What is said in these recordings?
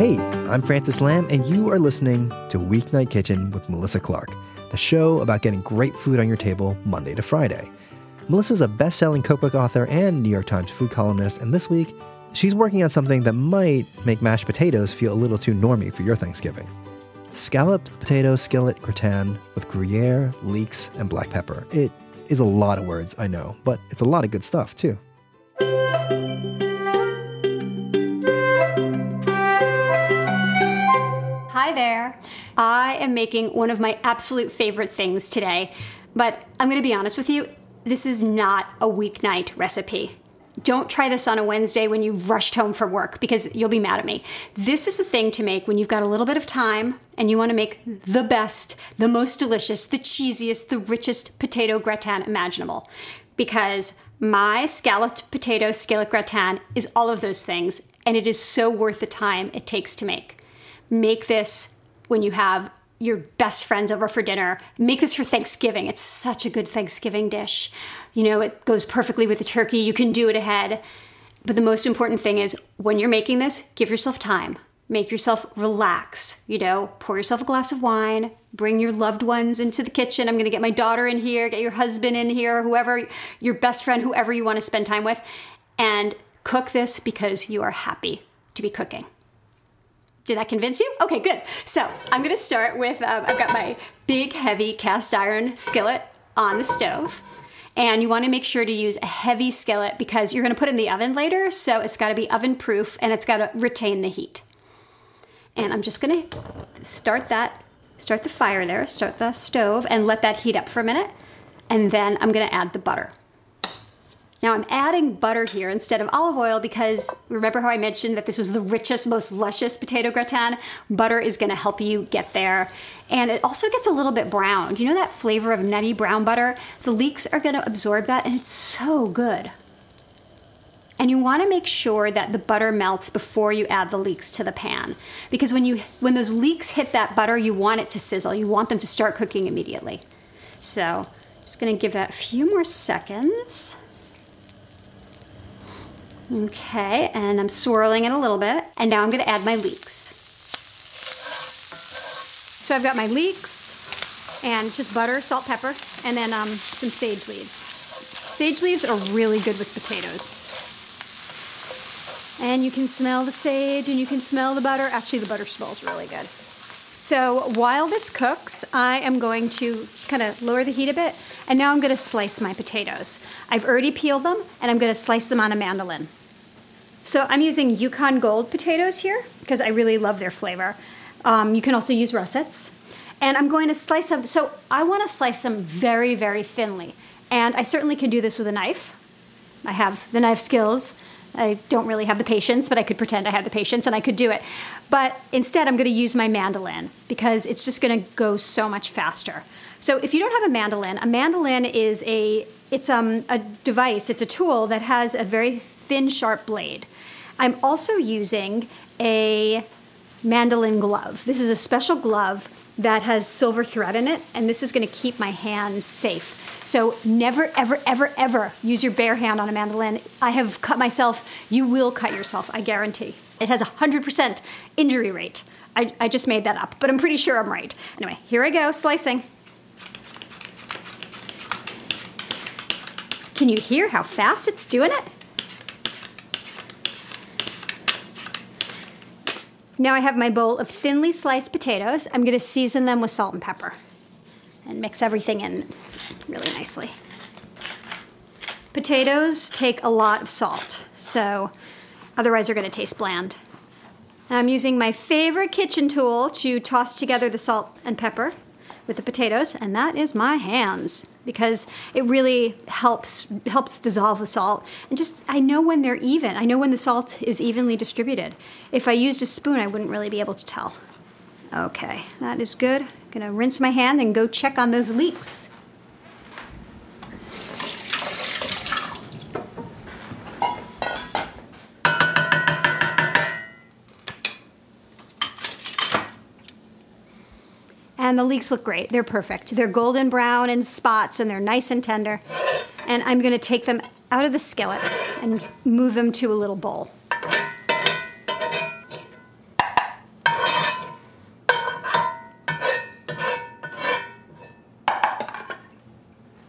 Hey, I'm Francis Lam, and you are listening to Weeknight Kitchen with Melissa Clark, the show about getting great food on your table Monday to Friday. Melissa's a best selling cookbook author and New York Times food columnist, and this week, she's working on something that might make mashed potatoes feel a little too normy for your Thanksgiving. Scalloped potato skillet gratin with Gruyere, leeks, and black pepper. It is a lot of words, I know, but it's a lot of good stuff, too. I am making one of my absolute favorite things today, but I'm going to be honest with you, this is not a weeknight recipe. Don't try this on a Wednesday when you rushed home from work because you'll be mad at me. This is the thing to make when you've got a little bit of time and you want to make the best, the most delicious, the cheesiest, the richest potato gratin imaginable. Because my scalloped potato skillet gratin is all of those things, and it is so worth the time it takes to make. Make this when you have your best friends over for dinner. Make this for Thanksgiving. It's such a good Thanksgiving dish. You know, it goes perfectly with the turkey. You can do it ahead. But the most important thing is when you're making this, give yourself time. Make yourself relax. You know, pour yourself a glass of wine, bring your loved ones into the kitchen. I'm going to get my daughter in here, get your husband in here, whoever, your best friend, whoever you want to spend time with, and cook this because you are happy to be cooking. Did that convince you? Okay, good. So I'm gonna start with um, I've got my big, heavy cast iron skillet on the stove. And you wanna make sure to use a heavy skillet because you're gonna put it in the oven later, so it's gotta be oven proof and it's gotta retain the heat. And I'm just gonna start that, start the fire there, start the stove, and let that heat up for a minute. And then I'm gonna add the butter. Now I'm adding butter here instead of olive oil because remember how I mentioned that this was the richest, most luscious potato gratin? Butter is gonna help you get there. And it also gets a little bit brown. You know that flavor of nutty brown butter? The leeks are gonna absorb that and it's so good. And you wanna make sure that the butter melts before you add the leeks to the pan. Because when you when those leeks hit that butter, you want it to sizzle. You want them to start cooking immediately. So just gonna give that a few more seconds. Okay, and I'm swirling it a little bit. And now I'm gonna add my leeks. So I've got my leeks and just butter, salt, pepper, and then um, some sage leaves. Sage leaves are really good with potatoes. And you can smell the sage and you can smell the butter. Actually, the butter smells really good. So while this cooks, I am going to kind of lower the heat a bit, and now I'm going to slice my potatoes. I've already peeled them, and I'm going to slice them on a mandoline. So I'm using Yukon Gold potatoes here because I really love their flavor. Um, you can also use russets. And I'm going to slice them. So I want to slice them very, very thinly. And I certainly can do this with a knife. I have the knife skills. I don't really have the patience, but I could pretend I had the patience and I could do it. But instead, I'm going to use my mandoline because it's just going to go so much faster. So if you don't have a mandoline, a mandoline is a it's um, a device, it's a tool that has a very thin, sharp blade. I'm also using a mandoline glove. This is a special glove that has silver thread in it, and this is going to keep my hands safe. So never, ever, ever, ever use your bare hand on a mandoline. I have cut myself. You will cut yourself, I guarantee. It has a 100% injury rate. I, I just made that up, but I'm pretty sure I'm right. Anyway, here I go, slicing. Can you hear how fast it's doing it? Now I have my bowl of thinly sliced potatoes. I'm going to season them with salt and pepper and mix everything in really nicely. Potatoes take a lot of salt, so otherwise they're going to taste bland. I'm using my favorite kitchen tool to toss together the salt and pepper with the potatoes, and that is my hands because it really helps helps dissolve the salt. And just I know when they're even. I know when the salt is evenly distributed. If I used a spoon, I wouldn't really be able to tell. Okay, that is good. I'm gonna rinse my hand and go check on those leeks. and the leeks look great. They're perfect. They're golden brown in spots and they're nice and tender. And I'm going to take them out of the skillet and move them to a little bowl.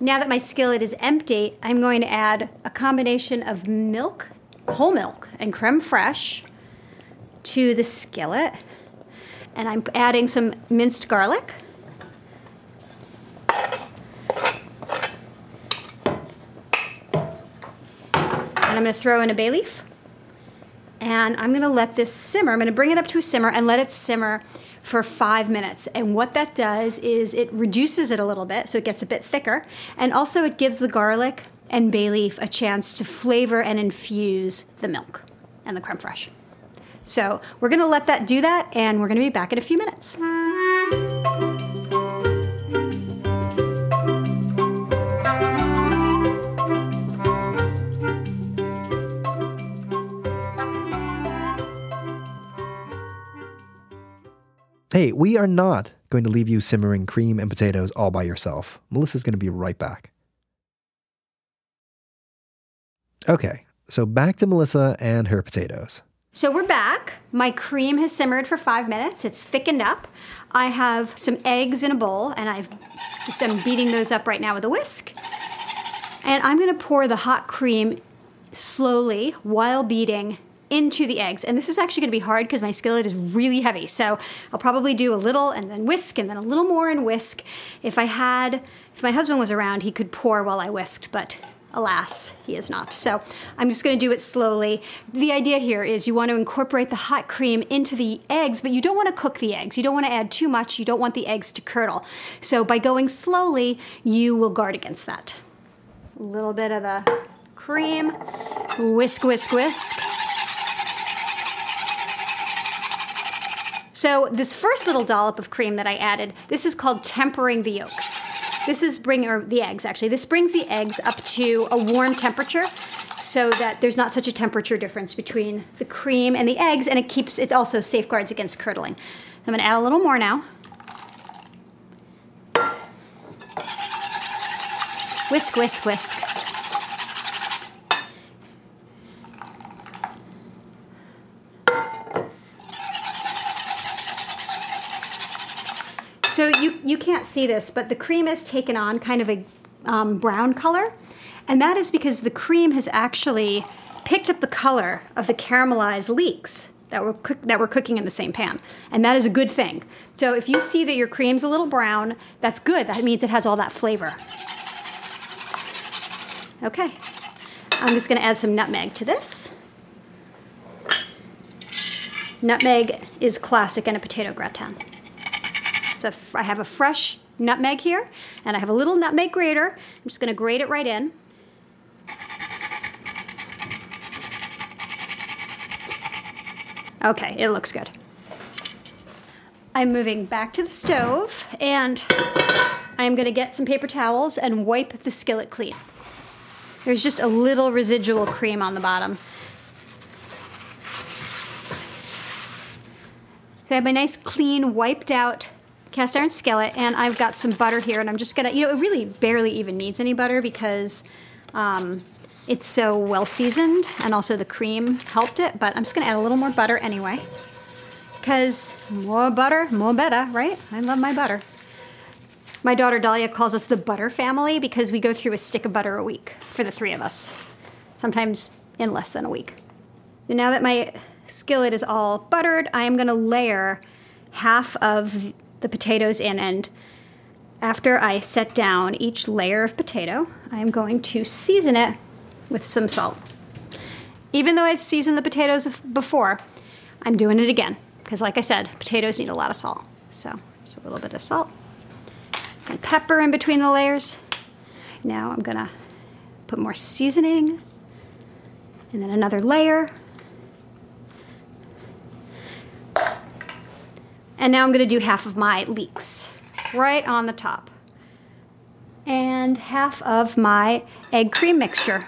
Now that my skillet is empty, I'm going to add a combination of milk, whole milk, and creme fraiche to the skillet. And I'm adding some minced garlic. And I'm going to throw in a bay leaf. And I'm going to let this simmer. I'm going to bring it up to a simmer and let it simmer for five minutes. And what that does is it reduces it a little bit so it gets a bit thicker. And also, it gives the garlic and bay leaf a chance to flavor and infuse the milk and the creme fraiche. So we're going to let that do that, and we're going to be back in a few minutes. Hey, we are not going to leave you simmering cream and potatoes all by yourself. Melissa's going to be right back. Okay, so back to Melissa and her potatoes. So we're back. My cream has simmered for five minutes. It's thickened up. I have some eggs in a bowl, and I've just I'm beating those up right now with a whisk. And I'm going to pour the hot cream slowly while beating into the eggs. And this is actually going to be hard because my skillet is really heavy. So I'll probably do a little and then whisk and then a little more and whisk. If I had, if my husband was around, he could pour while I whisked, but alas, he is not. So I'm just going to do it slowly. The idea here is you want to incorporate the hot cream into the eggs, but you don't want to cook the eggs. You don't want to add too much. You don't want the eggs to curdle. So by going slowly, you will guard against that. A little bit of the cream, whisk, whisk, whisk. So this first little dollop of cream that I added, this is called tempering the yolks. This is bring or the eggs actually. This brings the eggs up to a warm temperature so that there's not such a temperature difference between the cream and the eggs and it keeps it also safeguards against curdling. I'm going to add a little more now. Whisk, whisk, whisk. So you, you can't see this, but the cream has taken on kind of a um, brown color. And that is because the cream has actually picked up the color of the caramelized leeks that we're, cook- that we're cooking in the same pan. And that is a good thing. So if you see that your cream's a little brown, that's good. That means it has all that flavor. Okay. I'm just going to add some nutmeg to this. Nutmeg is classic in a potato gratin. So I have a fresh nutmeg here, and I have a little nutmeg grater. I'm just going to grate it right in. Okay, it looks good. I'm moving back to the stove, and I'm going to get some paper towels and wipe the skillet clean. There's just a little residual cream on the bottom. So I have my nice, clean, wiped out cast iron skillet, and I've got some butter here, and I'm just gonna, you know, it really barely even needs any butter because um, it's so well seasoned, and also the cream helped it. But I'm just gonna add a little more butter anyway, because more butter, more better, right? I love my butter. My daughter Dahlia calls us the butter family because we go through a stick of butter a week for the three of us, sometimes in less than a week. And now that my skillet is all buttered, I am going to layer half of the potatoes in. And after I set down each layer of potato, I am going to season it with some salt. Even though I've seasoned the potatoes before, I'm doing it again because, like I said, potatoes need a lot of salt. So, just a little bit of salt, some pepper in between the layers. Now I'm gonna put more seasoning and then another layer. And now I'm going to do half of my leeks right on the top. And half of my egg cream mixture.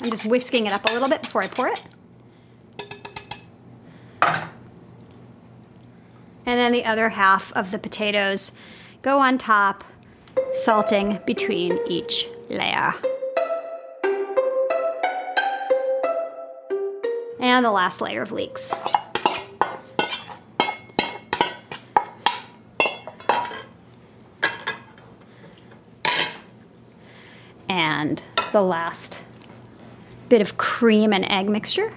I'm just whisking it up a little bit before I pour it. And then the other half of the potatoes go on top, salting between each layer. and the last layer of leeks. And the last bit of cream and egg mixture.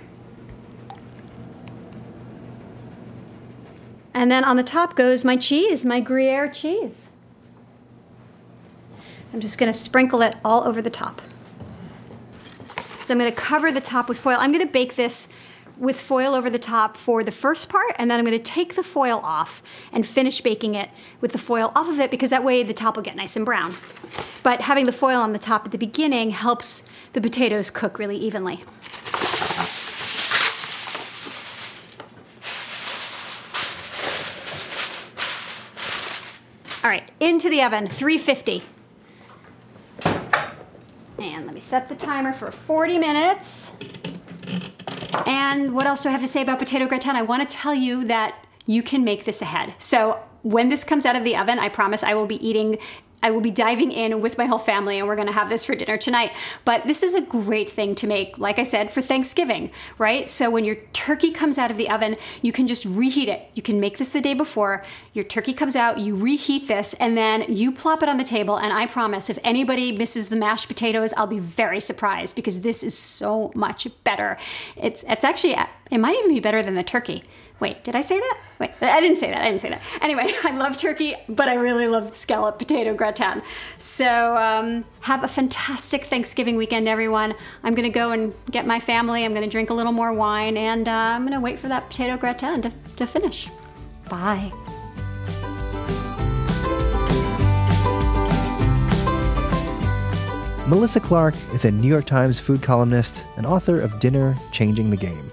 And then on the top goes my cheese, my Gruyere cheese. I'm just going to sprinkle it all over the top. So I'm going to cover the top with foil. I'm going to bake this with foil over the top for the first part, and then I'm going to take the foil off and finish baking it with the foil off of it because that way the top will get nice and brown. But having the foil on the top at the beginning helps the potatoes cook really evenly. All right, into the oven, 350. Set the timer for 40 minutes. And what else do I have to say about potato gratin? I want to tell you that you can make this ahead. So when this comes out of the oven, I promise I will be eating I will be diving in with my whole family and we're going to have this for dinner tonight. But this is a great thing to make, like I said, for Thanksgiving, right? So when your turkey comes out of the oven, you can just reheat it. You can make this the day before. Your turkey comes out, you reheat this, and then you plop it on the table. And I promise, if anybody misses the mashed potatoes, I'll be very surprised because this is so much better. It's, it's actually, it might even be better than the turkey. Wait, did I say that? Wait, I didn't say that. I didn't say that. Anyway, I love turkey, but I really love scallop potato gratin. So um, have a fantastic Thanksgiving weekend, everyone. I'm going to go and get my family. I'm going to drink a little more wine, and uh, I'm going to wait for that potato gratin to, to finish. Bye. Melissa Clark is a New York Times food columnist and author of Dinner Changing the Game.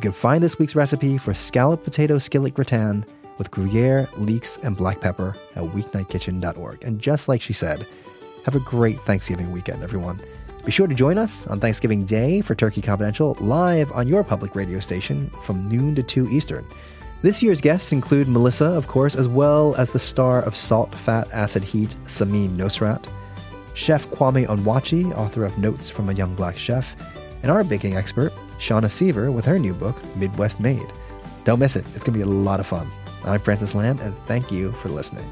You can find this week's recipe for scallop potato skillet gratin with Gruyere, leeks, and black pepper at weeknightkitchen.org. And just like she said, have a great Thanksgiving weekend, everyone. Be sure to join us on Thanksgiving Day for Turkey Confidential live on your public radio station from noon to 2 Eastern. This year's guests include Melissa, of course, as well as the star of Salt, Fat, Acid, Heat, Samin Nosrat, Chef Kwame Onwuachi, author of Notes from a Young Black Chef, and our baking expert, Shauna Sever, with her new book, Midwest Made. Don't miss it, it's going to be a lot of fun. I'm Francis Lam, and thank you for listening.